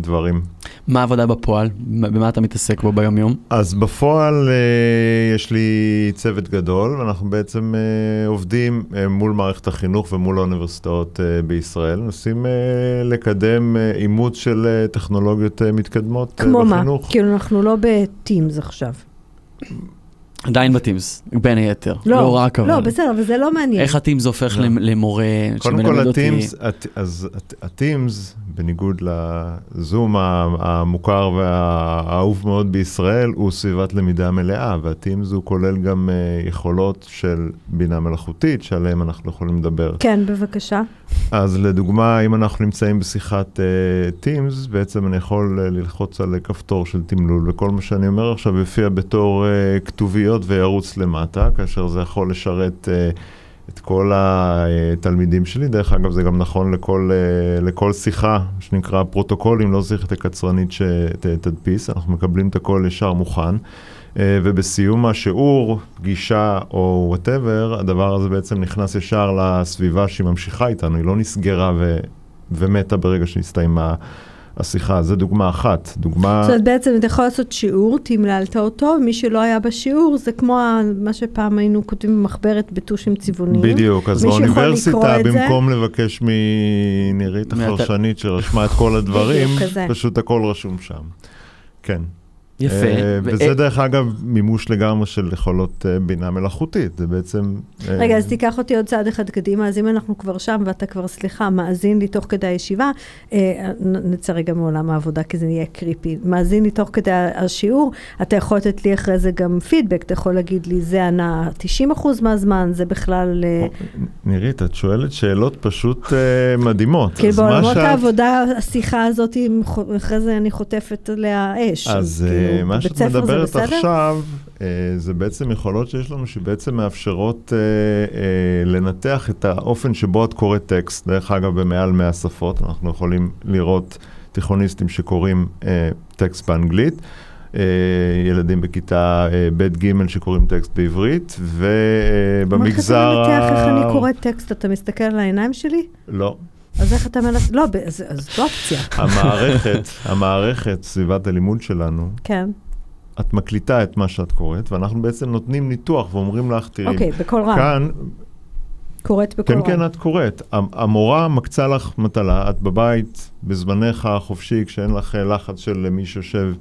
E: דברים.
A: מה העבודה בפועל? במה אתה מתעסק בו ביום-יום?
E: אז בפועל אה, יש לי צוות גדול, ואנחנו בעצם אה, עובדים אה, מול מערכת החינוך ומול האוניברסיטאות אה, בישראל, מנסים אה, לקדם אה, אימוץ של אה, טכנולוגיות אה, מתקדמות אה,
C: כמו מה?
E: בחינוך.
C: כאילו, אנחנו לא בטימס עכשיו.
A: עדיין בטימס, בין היתר.
C: לא,
A: לא רק אבל.
C: לא, בסדר, אבל זה לא מעניין.
A: איך הטימס הופך
E: לא.
A: למ- למורה
E: קודם
A: שמלמד
E: כל
A: אותי?
E: הטימס, הט- אז הט- הטימס, בניגוד לזום המוכר והאהוב מאוד בישראל, הוא סביבת למידה מלאה, והטימס הוא כולל גם אה, יכולות של בינה מלאכותית, שעליהן אנחנו יכולים לדבר.
C: כן, בבקשה.
E: אז לדוגמה, אם אנחנו נמצאים בשיחת uh, Teams, בעצם אני יכול uh, ללחוץ על כפתור של תמלול, וכל מה שאני אומר עכשיו יופיע בתור uh, כתוביות ירוץ למטה, כאשר זה יכול לשרת אה, את כל התלמידים שלי. דרך אגב, זה גם נכון לכל, אה, לכל שיחה, שנקרא פרוטוקולים, לא את הקצרנית שתדפיס, אנחנו מקבלים את הכל ישר מוכן. אה, ובסיום השיעור, פגישה או whatever, הדבר הזה בעצם נכנס ישר לסביבה שהיא ממשיכה איתנו, היא לא נסגרה ו... ומתה ברגע שהסתיימה השיחה. זו דוגמה אחת. דוגמה...
C: זאת אומרת, בעצם אתה יכול לעשות שיעור, תמללת אותו, מי שלא היה בשיעור, זה כמו מה שפעם היינו כותבים במחברת בטושים צבעוניים.
E: בדיוק, אז באוניברסיטה,
C: את זה?
E: במקום לבקש מנירית החרשנית שרשמה את כל הדברים. פשוט הכל רשום שם. כן.
A: יפה.
E: אה,
A: ו-
E: וזה דרך אגב מימוש לגמרי של יכולות אה, בינה מלאכותית, זה בעצם... אה,
C: רגע, אז תיקח אותי עוד צעד אחד קדימה, אז אם אנחנו כבר שם ואתה כבר, סליחה, מאזין לי תוך כדי הישיבה, אה, נצא רגע מעולם העבודה, כי זה יהיה קריפי. מאזין לי תוך כדי השיעור, אתה יכול לתת לי אחרי זה גם פידבק, אתה יכול להגיד לי, זה ענה 90% מהזמן, זה בכלל... אה,
E: נירית, את שואלת שאלות פשוט אה, מדהימות. אז מה
C: בעולמות העבודה, השיחה הזאת, אחרי זה אני חוטפת עליה אש.
E: אז
C: כאילו,
E: אה, מה
C: בבית
E: שאת מדברת? עכשיו, אה, זה בעצם יכולות שיש לנו שבעצם מאפשרות אה, אה, לנתח את האופן שבו את קוראת טקסט. דרך אגב, במעל 100 שפות, אנחנו יכולים לראות תיכוניסטים שקוראים אה, טקסט באנגלית. אה, ילדים בכיתה אה, ב'-ג' שקוראים טקסט בעברית, ובמגזר...
C: מה אתה מנתח איך אני קוראת טקסט? אתה מסתכל על העיניים שלי?
E: לא.
C: אז איך אתה מנתח? לא, אז זו אופציה.
E: המערכת, המערכת, סביבת הלימוד שלנו,
C: כן.
E: את מקליטה את מה שאת קוראת, ואנחנו בעצם נותנים ניתוח ואומרים לך, תראי,
C: אוקיי, בקול רם.
E: כאן,
C: קוראת בקול
E: כן,
C: רם.
E: כן, את קוראת. המ- המורה מקצה לך מטלה, את בבית, בזמנך החופשי, כשאין לך אה, לחץ של מי שיושב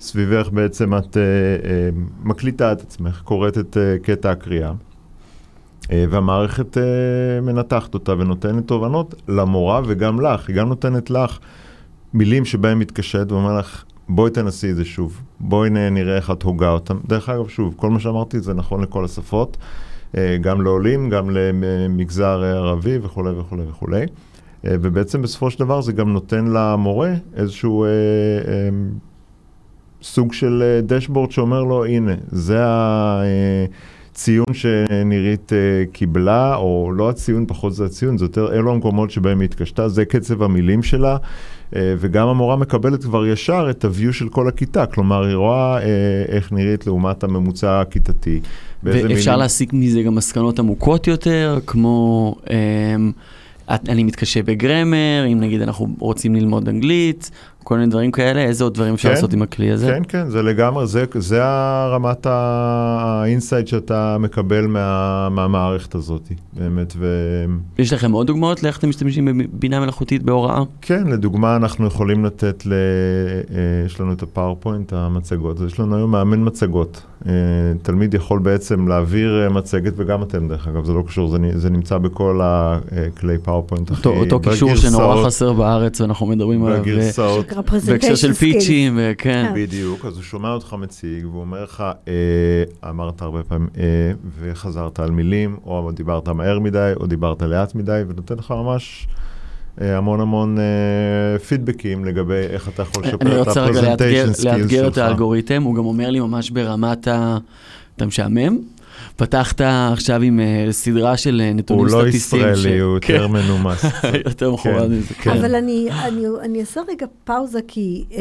E: סביבך, בעצם את אה, אה, מקליטה את עצמך, קוראת את אה, קטע הקריאה. אה, והמערכת אה, מנתחת אותה ונותנת תובנות למורה וגם לך, היא גם נותנת לך מילים שבהם מתקשט ואומר לך, בואי תנסי את זה שוב, בואי נראה איך את הוגה אותם. דרך אגב, שוב, כל מה שאמרתי זה נכון לכל השפות, אה, גם לעולים, גם למגזר אה, ערבי וכולי וכולי וכולי. אה, ובעצם בסופו של דבר זה גם נותן למורה איזשהו אה, אה, סוג של אה, דשבורד שאומר לו, הנה, זה הציון שנירית אה, קיבלה, או לא הציון, פחות זה הציון, זה יותר, אלו המקומות שבהם היא התקשתה, זה קצב המילים שלה, אה, וגם המורה מקבלת כבר ישר את ה-view של כל הכיתה, כלומר, היא רואה אה, איך נראית לעומת הממוצע הכיתתי.
A: ואפשר
E: מילים-
A: להסיק מזה גם מסקנות עמוקות יותר, כמו אמ, אני מתקשה ב grammar, אם נגיד אנחנו רוצים ללמוד אנגלית, כל מיני דברים כאלה, איזה עוד דברים אפשר
E: כן,
A: לעשות עם הכלי הזה?
E: כן, כן, זה לגמרי, זה, זה הרמת ה insight שאתה מקבל מה, מהמערכת הזאת, באמת. ו...
A: יש לכם עוד דוגמאות לאיך אתם משתמשים בבינה מלאכותית בהוראה?
E: כן, לדוגמה, אנחנו יכולים לתת ל... אה, יש לנו את ה PowerPoint, המצגות, יש לנו היום מאמן מצגות. אה, תלמיד יכול בעצם להעביר אה, מצגת, וגם אתם דרך אגב, זה לא קשור, זה, זה נמצא בכל הכלי PowerPoint הכי...
A: אותו, אותו קישור שנורא חסר בארץ ואנחנו מדברים עליו.
E: בגרסאות.
C: שנקרא
A: בהקשר של
C: skills.
A: pitchים, וכן.
C: כן.
E: בדיוק, אז הוא שומע אותך מציג, והוא אומר לך, אה, אמרת הרבה פעמים אה, וחזרת על מילים, או דיברת מהר מדי, או דיברת לאט מדי, ונותן לך ממש אה, המון המון אה, פידבקים לגבי איך אתה יכול
A: אני
E: לשפר את
A: רוצה רגע לאתגר,
E: ה presentation skills
A: לאתגר את
E: שלך.
A: האלגוריתם, הוא גם אומר לי ממש ברמת ה... אתה משעמם? פתחת עכשיו עם אה, סדרה של אה, נתונים
E: הוא לא
A: סטטיסטיים.
E: ישראלי, הוא
A: כן,
E: יותר מנומס.
A: יותר
E: כן,
A: מזה.
E: כן.
C: אבל אני, אני, אני אעשה רגע פאוזה, כי um,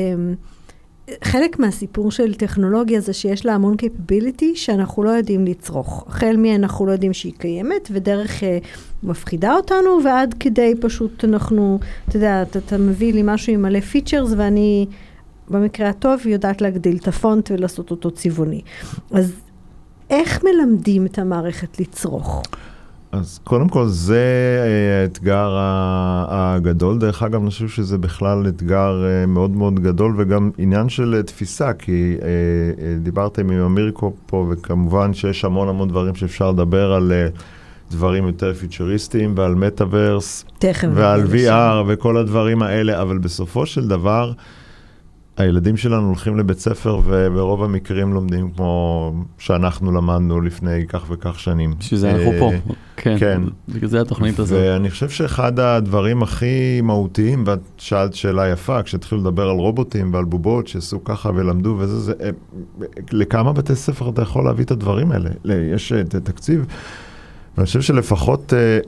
C: חלק מהסיפור של טכנולוגיה זה שיש לה המון capability שאנחנו לא יודעים לצרוך. החל מאנחנו לא יודעים שהיא קיימת, ודרך uh, מפחידה אותנו, ועד כדי פשוט אנחנו, אתה יודע, אתה, אתה מביא לי משהו עם מלא features, ואני, במקרה הטוב, יודעת להגדיל את הפונט ולעשות אותו צבעוני. אז איך מלמדים את המערכת לצרוך?
E: אז קודם כל זה אה, האתגר הגדול. דרך אגב, אני חושב שזה בכלל אתגר אה, מאוד מאוד גדול וגם עניין של אה, תפיסה, כי דיברתם עם אמיר פה, וכמובן שיש המון המון דברים שאפשר לדבר על דברים יותר פיצ'ריסטיים ועל מטאוורס. ועל. VR וכל הדברים האלה, אבל בסופו של דבר, הילדים שלנו הולכים לבית ספר וברוב המקרים לומדים כמו שאנחנו למדנו לפני כך וכך שנים.
A: בשביל זה אנחנו
E: אה,
A: פה. כן.
E: כן.
A: בגלל זה התוכנית הזאת.
E: ואני חושב שאחד הדברים הכי מהותיים, ואת שאלת שאלה יפה, כשהתחילו לדבר על רובוטים ועל בובות שעשו ככה ולמדו וזה, זה, אה, לכמה בתי ספר אתה יכול להביא את הדברים האלה? יש אה, תקציב. ואני חושב שלפחות אה,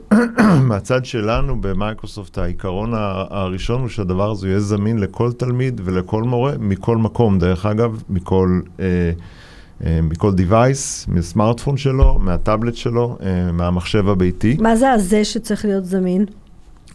E: מהצד שלנו במייקרוסופט, העיקרון הראשון הוא שהדבר הזה יהיה זמין לכל תלמיד ולכל מורה, מכל מקום, דרך אגב, מכל, אה, אה, מכל device, מהסמארטפון שלו, מהטאבלט שלו, אה, מהמחשב הביתי.
C: מה זה הזה שצריך להיות זמין?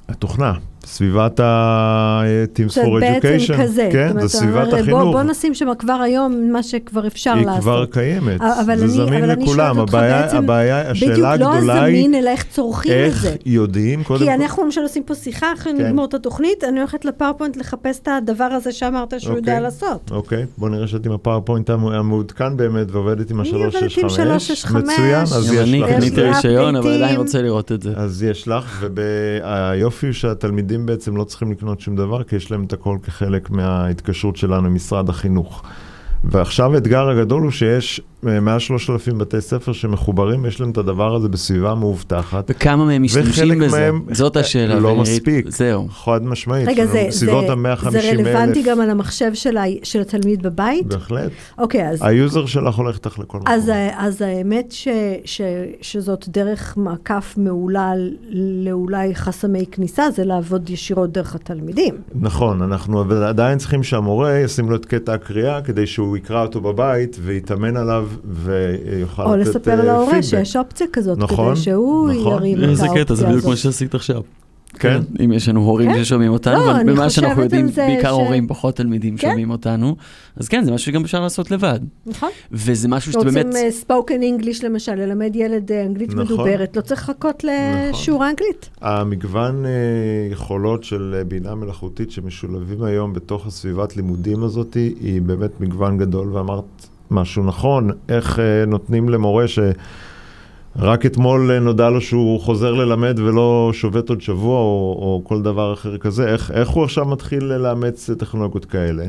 E: התוכנה, סביבת ה-Teams
C: זה
E: for
C: בעצם
E: Education,
C: כזה.
E: כן, זה סביבת
C: בוא,
E: החינוך.
C: בוא נשים שם כבר היום מה שכבר אפשר
E: היא
C: לעשות.
E: כבר קיימת,
C: אבל
E: זה
C: אני-
E: זמין
C: אבל אני
E: לכולם,
C: שואלת אותך
E: הבעיה,
C: בעצם,
E: הבעיה,
C: בדיוק
E: השאלה
C: לא
E: הגדולה
C: הזמין,
E: היא
C: אלא איך צורכים את
E: איך
C: זה.
E: יודעים, קודם
C: כי
E: כל,
C: אנחנו למשל עושים פה שיחה, אחרי
E: כן.
C: נגמור את התוכנית, אני הולכת לפאורפוינט לחפש את הדבר הזה שאמרת שהוא יודע
E: אוקיי.
C: לעשות.
E: אוקיי, בוא נראה שאת עם הפאורפוינט המ- המעודכן באמת ועובדת עם
C: אני עובדת עם
E: ה-365.
C: 365.
E: מצוין, אז יש
A: אני
E: לך.
C: יש
A: קניתי רישיון, אבל עדיין. רוצה לראות את זה.
E: אז יש לך, והיופי הוא שהתלמידים בעצם לא צריכים לקנות שום דבר, כי יש להם את הכל כחלק מההתקשרות שלנו עם משרד החינוך. ועכשיו האתגר הגדול הוא שיש מעל 3,000 בתי ספר שמחוברים, יש להם את הדבר הזה בסביבה מאובטחת.
A: וכמה מהם משתמשים בזה?
E: מהם-
A: זאת השאלה.
E: לא
A: ונירית-
E: מספיק.
A: זהו.
E: חד משמעית.
C: רגע, זה,
E: בסביבות
C: זה,
E: ה-150
C: זה
E: אלף.
C: רלוונטי גם על המחשב של, ה, של התלמיד בבית?
E: בהחלט.
C: אוקיי, אז,
E: ה user שלך הולך איתך לכל מקום.
C: אז, ה- אז האמת ש, ש, שזאת דרך מעקף מעולה לאולי חסמי כניסה, זה לעבוד ישירות דרך התלמידים.
E: נכון, אנחנו אבל עדיין צריכים שהמורה ישים לו את קטע הקריאה כדי שהוא יקרא אותו בבית ויתאמן עליו ויוכל
C: או
E: לתת
C: לספר
E: אה,
C: להורה
E: פידבק.
C: שיש אופציה כזאת,
E: נכון,
C: כדי שהוא
E: נכון.
C: ירים את
A: איזה
C: האופציה
A: קטע, זה בדיוק
C: הזאת.
A: שעשית עכשיו.
E: כן.
A: אם יש לנו הורים
C: כן.
A: ששומעים אותנו,
C: לא,
A: אבל במה שאנחנו יודעים, בעיקר
C: ש-
A: הורים, פחות תלמידים
C: כן.
A: שומעים אותנו. אז כן, זה משהו שגם אפשר לעשות לבד.
C: נכון.
A: וזה משהו שאתה באמת...
C: רוצים ספוקן אנגליש למשל, ללמד ילד אה, אנגלית
E: נכון.
C: מדוברת, לא צריך לחכות לשיעור האנגלית.
E: המגוון אה, יכולות של אה, בינה מלאכותית שמשולבים היום בתוך הסביבת לימודים הזאת היא באמת מגוון גדול ואמרת משהו נכון, איך אה, נותנים למורה ש... רק אתמול אה, נודע לו שהוא חוזר ללמד ולא שובת עוד שבוע או, או כל דבר אחר כזה, איך, איך הוא עכשיו מתחיל לאמץ טכנולוגיות כאלה?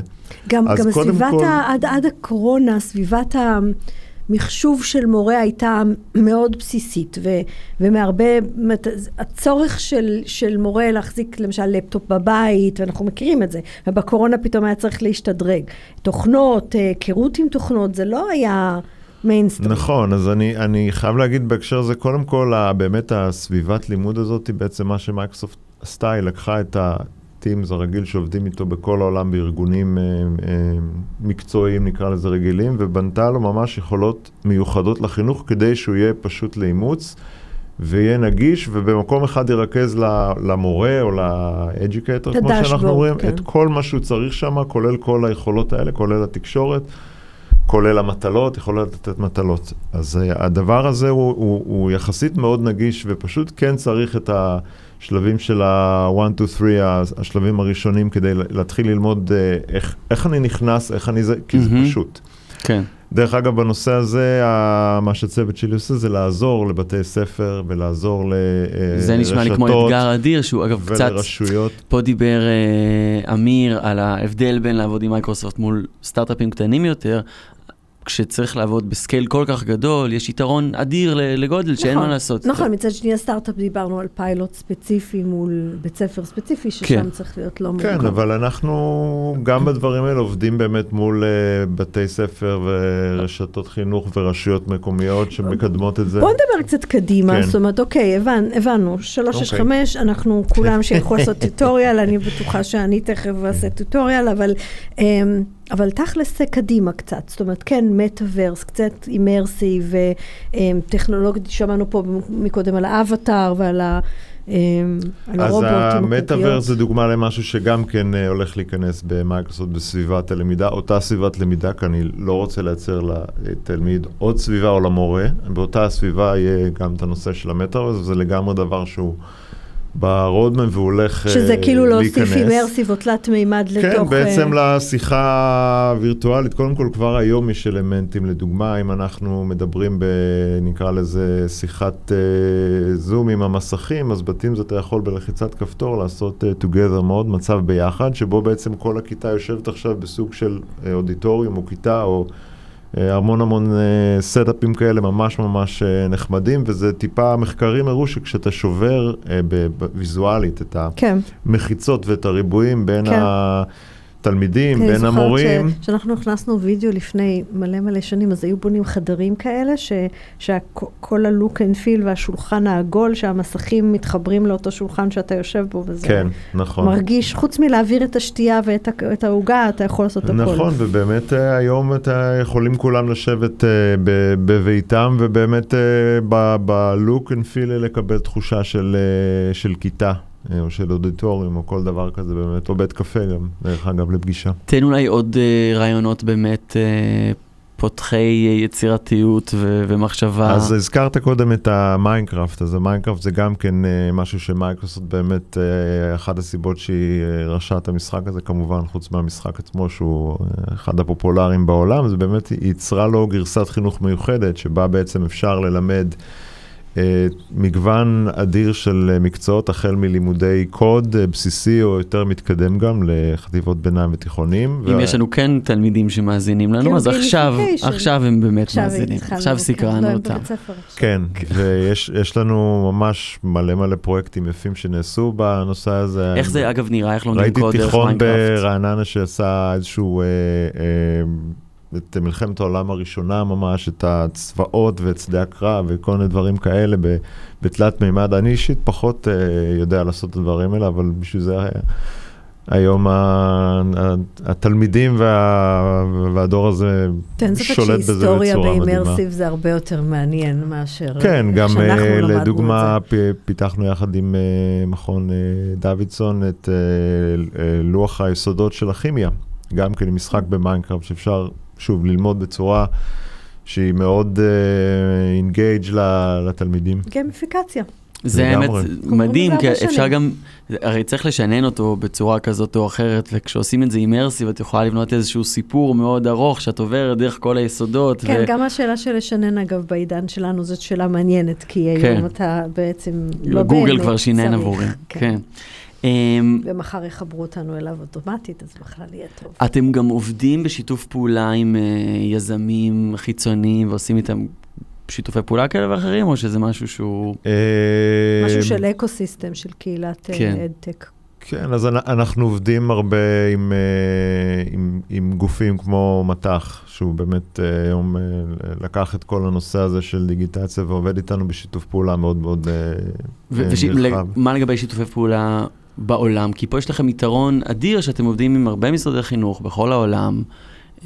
C: גם, גם סביבת,
E: כל-
C: ה, עד, עד הקורונה, סביבת המחשוב של מורה הייתה מאוד בסיסית, ו, ומהרבה, הצורך של, של מורה להחזיק למשל לפטופ בבית, ואנחנו מכירים את זה, ובקורונה פתאום היה צריך להשתדרג. תוכנות, אה, היכרות עם תוכנות, זה לא היה מיינסטרים.
E: נכון, אז אני, אני חייב להגיד בהקשר הזה, קודם כל, ה- באמת הסביבת לימוד הזאת היא בעצם מה שמייקרוסופט עשתה, היא לקחה את ה-Teams הרגיל שעובדים איתו בכל העולם בארגונים אה, אה, מקצועיים, נקרא לזה רגילים, ובנתה לו ממש יכולות מיוחדות לחינוך כדי שהוא יהיה פשוט לאימוץ. ויהיה נגיש, ובמקום אחד ירכז למורה או לאדיוקטור, כמו שאנחנו
C: הדשבורד,
E: אומרים,
C: כן.
E: את כל מה שהוא צריך שם, כולל כל היכולות האלה, כולל התקשורת. כולל המטלות, יכול לתת מטלות. אז uh, הדבר הזה הוא, הוא, הוא יחסית מאוד נגיש, ופשוט כן צריך את השלבים של ה-1, 2, 3, השלבים הראשונים, כדי להתחיל ללמוד אה, איך, איך אני נכנס, איך אני זה, כי זה
A: מהמם.
E: פשוט.
A: כן.
E: דרך אגב, בנושא הזה, מה שהצוות שלי עושה זה לעזור לבתי ספר ולעזור לרשתות
A: זה נשמע לי כמו אתגר אדיר, שהוא אגב קצת...
E: ולרשויות.
A: פה דיבר אה, אמיר על ההבדל בין לעבוד עם מייקרוסופט מול סטארט-אפים קטנים יותר. כשצריך לעבוד ב scale כל כך גדול, יש יתרון אדיר לגודל שאין
C: נכון,
A: מה לעשות.
C: נכון, מצד שני הסטארט-אפ דיברנו על פיילוט ספציפי מול בית ספר ספציפי, ששם
A: כן.
C: צריך להיות לא מורכב.
E: כן, אבל אנחנו גם בדברים האלה עובדים באמת מול אה, בתי ספר ורשתות חינוך ורשויות מקומיות שמקדמות את זה.
C: בוא נדבר קצת קדימה,
E: כן.
C: זאת אומרת, אוקיי, הבנ, הבנו, 365, אנחנו כולם שילכו לעשות tutorial, אני בטוחה שאני תכף אעשה tutorial, אבל, אמ, אבל תכלס זה קדימה קצת, זאת אומרת, כן, מטאוורס, קצת immersive, טכנולוגית, שמענו פה מקודם על האבטאר ועל ה... אמ,
E: אז המטאוורס זה דוגמה למשהו שגם כן אה, הולך להיכנס במייקרוסופט בסביבת הלמידה, אותה סביבת למידה, כי אני לא רוצה לייצר לתלמיד עוד סביבה או למורה, באותה הסביבה יהיה גם את הנושא של המטאוורס, וזה לגמרי דבר שהוא ברודמן והוא הולך אה,
C: שזה כאילו להוסיף
E: להיכנס.
C: אימרסיב או תלת מימד לתוך...
E: כן, בעצם
C: אה,
E: לשיחה הווירטואלית, קודם כל כבר היום יש אלמנטים, לדוגמה, אם אנחנו מדברים ב... נקרא לזה שיחת uh, זום עם המסכים, אז בטים אתה יכול בלחיצת כפתור לעשות together מאוד, מצב ביחד, שבו בעצם כל הכיתה יושבת עכשיו בסוג של אודיטוריום או כיתה או... uh, המון המון uh, סטאפים כאלה ממש ממש uh, נחמדים, וזה טיפה, מחקרים הראו שכשאתה שובר ויזואלית את ה...
C: כן.
E: המחיצות ואת הריבועים בין
C: כן.
E: התלמידים,
C: כן,
E: בין
C: אני
E: המורים.
C: זוכרת כשאנחנו הכנסנו וידאו לפני מלא מלא שנים, אז היו בונים חדרים כאלה, ש- שכל ה look and feel והשולחן העגול, שהמסכים מתחברים לאותו שולחן שאתה יושב בו, וזה
E: כן, נכון.
C: מרגיש, חוץ מלהעביר את השתייה ואת העוגה, אתה יכול לעשות הכל.
E: נכון, ובאמת אה, היום אתה יכולים כולם לשבת ב- בביתם, ובאמת ב- ב look and feel לקבל תחושה של, אה, של כיתה, או של אודיטוריום, או כל דבר כזה, באמת, או בית קפה גם, דרך אגב, לפגישה.
A: תן אולי עוד אה, רעיונות באמת אה, פותחי יצירתיות ו- ומחשבה.
E: אז הזכרת קודם את המיינקראפט, אז המיינקראפט זה גם כן אה, משהו שמייקרוסופט באמת, אה, אחת הסיבות שהיא אה, רכשה את המשחק הזה, כמובן, חוץ מהמשחק עצמו, שהוא אה, אחד הפופולריים בעולם, זה באמת, היא ייצרה לו גרסת חינוך מיוחדת, שבה בעצם אפשר ללמד אה, מגוון אדיר של אה, מקצועות, החל מלימודי קוד אה, בסיסי או יותר מתקדם גם לחטיבות ביניים ותיכונים.
A: אם יש לנו כן תלמידים שמאזינים לנו,
C: כן,
A: אז עכשיו. עכשיו הם באמת
C: עכשיו
A: מאזינים. עכשיו
C: כן,
A: סקרנו
C: לא,
A: אותם.
E: כן, ויש יש לנו ממש מלא מלא פרויקטים יפים שנעשו בנושא הזה.
A: איך זה אגב נראה? איך לומדים
E: ראיתי
A: קוד דרך
E: תיכון
A: מיינקראפט?
E: ברעננה שעשה איזשהו, אה, אה, את מלחמת העולם הראשונה ממש, את הצבאות ואת שדה הקרב וכל מיני דברים כאלה בתלת מימד. אני אישית פחות אה, יודע לעשות את הדברים האלה, אבל בשביל זה היה- היום ה- ה- התלמידים וה- והדור הזה
C: פשוט
E: שולט בזה
C: שהיסטוריה
E: בצורה מדהימה.
C: ב immersive זה הרבה יותר מעניין מאשר
E: כן,
C: איך
E: גם אה, לדוגמה, פיתחנו יחד עם אה, מכון אה, דוידסון את אה, אה, לוח היסודות של הכימיה, גם כן משחק במיינקראפט שאפשר, שוב, ללמוד בצורה שהיא מאוד engaging לתלמידים.
C: גיימיפיקציה.
A: זה. האמת מדהים, כי אפשר. גם, הרי צריך לשנן אותו בצורה כזאת או אחרת, וכשעושים את זה אימרסיב, את יכולה לבנות איזשהו סיפור מאוד ארוך, שאת עוברת דרך כל היסודות.
C: כן,
A: ו-
C: גם השאלה של לשנן, אגב, בעידן שלנו, זאת שאלה מעניינת, כי
A: כן.
C: היום אתה בעצם לא באמת
A: גוגל כבר שינן
C: צריך.
A: עבורי.
C: כן.
A: כן. אמ,
C: ומחר יחברו אותנו אליו אוטומטית, אז בכלל יהיה טוב.
A: אתם גם עובדים בשיתוף פעולה עם אה, יזמים חיצוניים ועושים איתם שיתופי פעולה כאלה ואחרים, או שזה משהו שהוא...
E: אה,
C: משהו של ecosystem, של קהילת אה,
A: כן.
C: EdTech.
E: כן, אז אנ- אנחנו עובדים הרבה עם, עם, עם גופים כמו מט"ח, שהוא באמת היום לקח את כל הנושא הזה של דיגיטציה ועובד איתנו בשיתוף פעולה מאוד מאוד
A: ו-
E: אה,
A: וש-
E: נרחב.
A: מה לגבי שיתופי פעולה בעולם? כי פה יש לכם יתרון אדיר שאתם עובדים עם הרבה משרדי חינוך בכל העולם,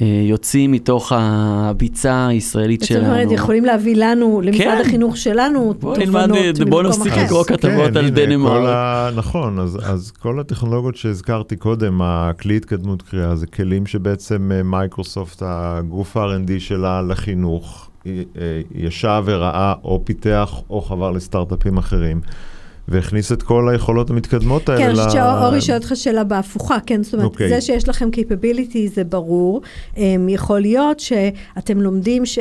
A: אה, יוצאים מתוך הביצה הישראלית
C: זאת אומרת,
A: שלנו.
C: יכולים להביא לנו, למשרד
A: כן.
C: החינוך שלנו,
A: בוא
C: תובנות
A: בוא
C: ממקום
A: נפסיק
C: אחר.
A: לקרוא כתבות
E: כן,
A: על דנמרק.
E: ה... נכון, אז, אז כל הטכנולוגיות שהזכרתי קודם, הכלי התקדמות קריאה, זה כלים שבעצם אה, מייקרוסופט, הגוף ה-R&D שלה לחינוך, אה, ישב וראה או פיתח או חבר לסטארט-אפים אחרים. והכניס את כל היכולות המתקדמות האלה.
C: כן, אני חושבת שאורי שואל אותך שאלה בהפוכה, כן? זאת אומרת,
E: אוקיי.
C: זה שיש לכם capability זה ברור. אמ, יכול להיות שאתם לומדים ש-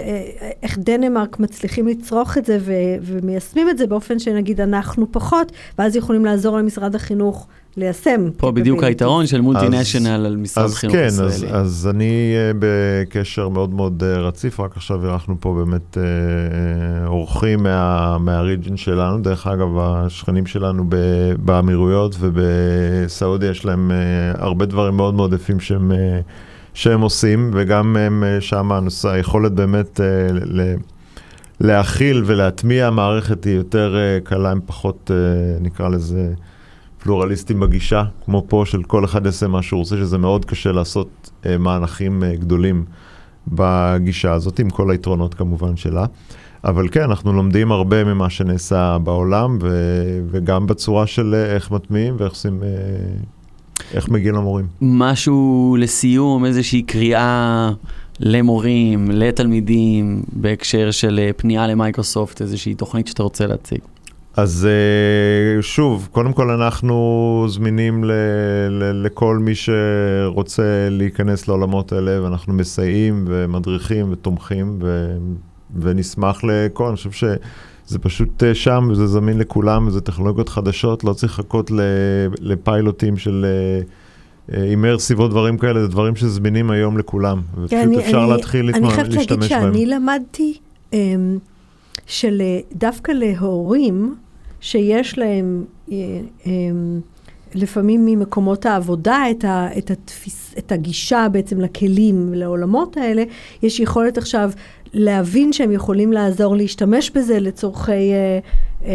C: איך דנמרק מצליחים לצרוך את זה ו- ומיישמים את זה באופן שנגיד אנחנו פחות, ואז יכולים לעזור למשרד החינוך ליישם.
A: פה בדיוק. היתרון של מולטינשיונל על משרד
E: אז
A: חינוך
E: כן, אז,
A: ישראלי.
E: אז אני אה, בקשר מאוד מאוד אה, רציף, רק עכשיו אירחנו פה באמת אה, אורחים מה, מהריג'ן שלנו. דרך אגב, השכנים שלנו ב- באמירויות ובסעודיה יש להם הרבה דברים מאוד מאוד יפים שהם, שהם עושים, וגם הם שם הנושא, היכולת באמת ל... להכיל ולהטמיע מערכת היא יותר קלה, הם פחות, נקרא לזה, פלורליסטים בגישה, כמו פה, של כל אחד יעשה מה שהוא רוצה, שזה מאוד קשה לעשות אה, מהלכים אה, גדולים בגישה הזאת, עם כל היתרונות כמובן שלה. אבל כן, אנחנו לומדים הרבה ממה שנעשה בעולם, ו- וגם בצורה של אה, איך מטמיעים ואיך עושים, אה, איך מגיעים למורים.
A: משהו לסיום, איזושהי קריאה למורים, לתלמידים, בהקשר של אה, פנייה למייקרוסופט, איזושהי תוכנית שאתה רוצה להציג.
E: אז אה, שוב, קודם כל אנחנו זמינים ל- ל- לכל מי שרוצה להיכנס לעולמות האלה, ואנחנו מסייעים ומדריכים ותומכים, ו- ונשמח לכל, אני חושב שזה פשוט אה, שם וזה זמין לכולם, וזה טכנולוגיות חדשות, לא צריך לחכות לפיילוטים של אימרסיב או דברים כאלה, זה דברים שזמינים היום לכולם,
C: כן,
E: ופשוט
C: אני-
E: אפשר
C: אני-
E: להתחיל
C: אני
E: להתמ-
C: חייבת להגיד
E: להשתמש בהם.
C: שאני למדתי אמ, של אה, דווקא להורים שיש להם אה, לפעמים ממקומות העבודה, את, ה, את, התפיס, את הגישה בעצם לכלים, לעולמות האלה, יש יכולת עכשיו להבין שהם יכולים לעזור להשתמש בזה לצורכי... אה, אה,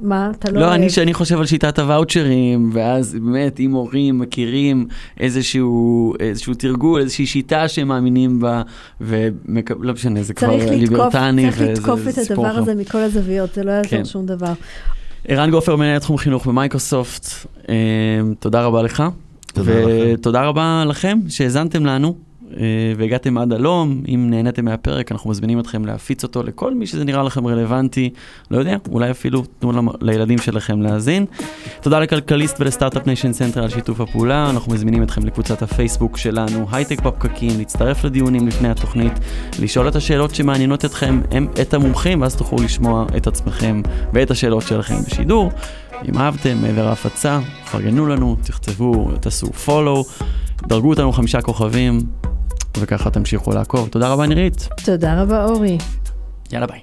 C: מה, אתה לא...
A: לא, אני, שאני חושב על שיטת הוואוצ'רים, ואז באמת, אם הורים מכירים איזשהו, איזשהו תרגול, איזושהי שיטה שהם מאמינים בה, ולא משנה, זה כבר ליברטני,
C: צריך לתקוף את הדבר הזה מכל הזוויות, זה לא יעזור כן. שום דבר.
A: ערן גופר, מנהל תחום חינוך במייקרוסופט, אה, תודה רבה לך. תודה ותודה רבה לכם שהאזנתם לנו. אה, והגעתם עד הלום, אם נהניתם מהפרק, אנחנו מזמינים אתכם להפיץ אותו לכל מי שזה נראה לכם רלוונטי, לא יודע, אולי אפילו תנו לילדים שלכם להאזין. תודה לכלכליסט ול Start-Up Nation Central על שיתוף הפעולה, אנחנו מזמינים אתכם לקבוצת הפייסבוק שלנו, הייטק בפקקים, להצטרף לדיונים לפני התוכנית, לשאול את השאלות שמעניינות אתכם, הם את המומחים, ואז תוכלו לשמוע את עצמכם ואת השאלות שלכם בשידור. אם אהבתם, מעבר להפצה, פרגנו לנו, תכתבו, תעשו follow, דרגו אותנו חמישה כוכבים, וככה תמשיכו לעקוב. תודה רבה נירית.
C: תודה רבה אורי.
A: יאללה ביי.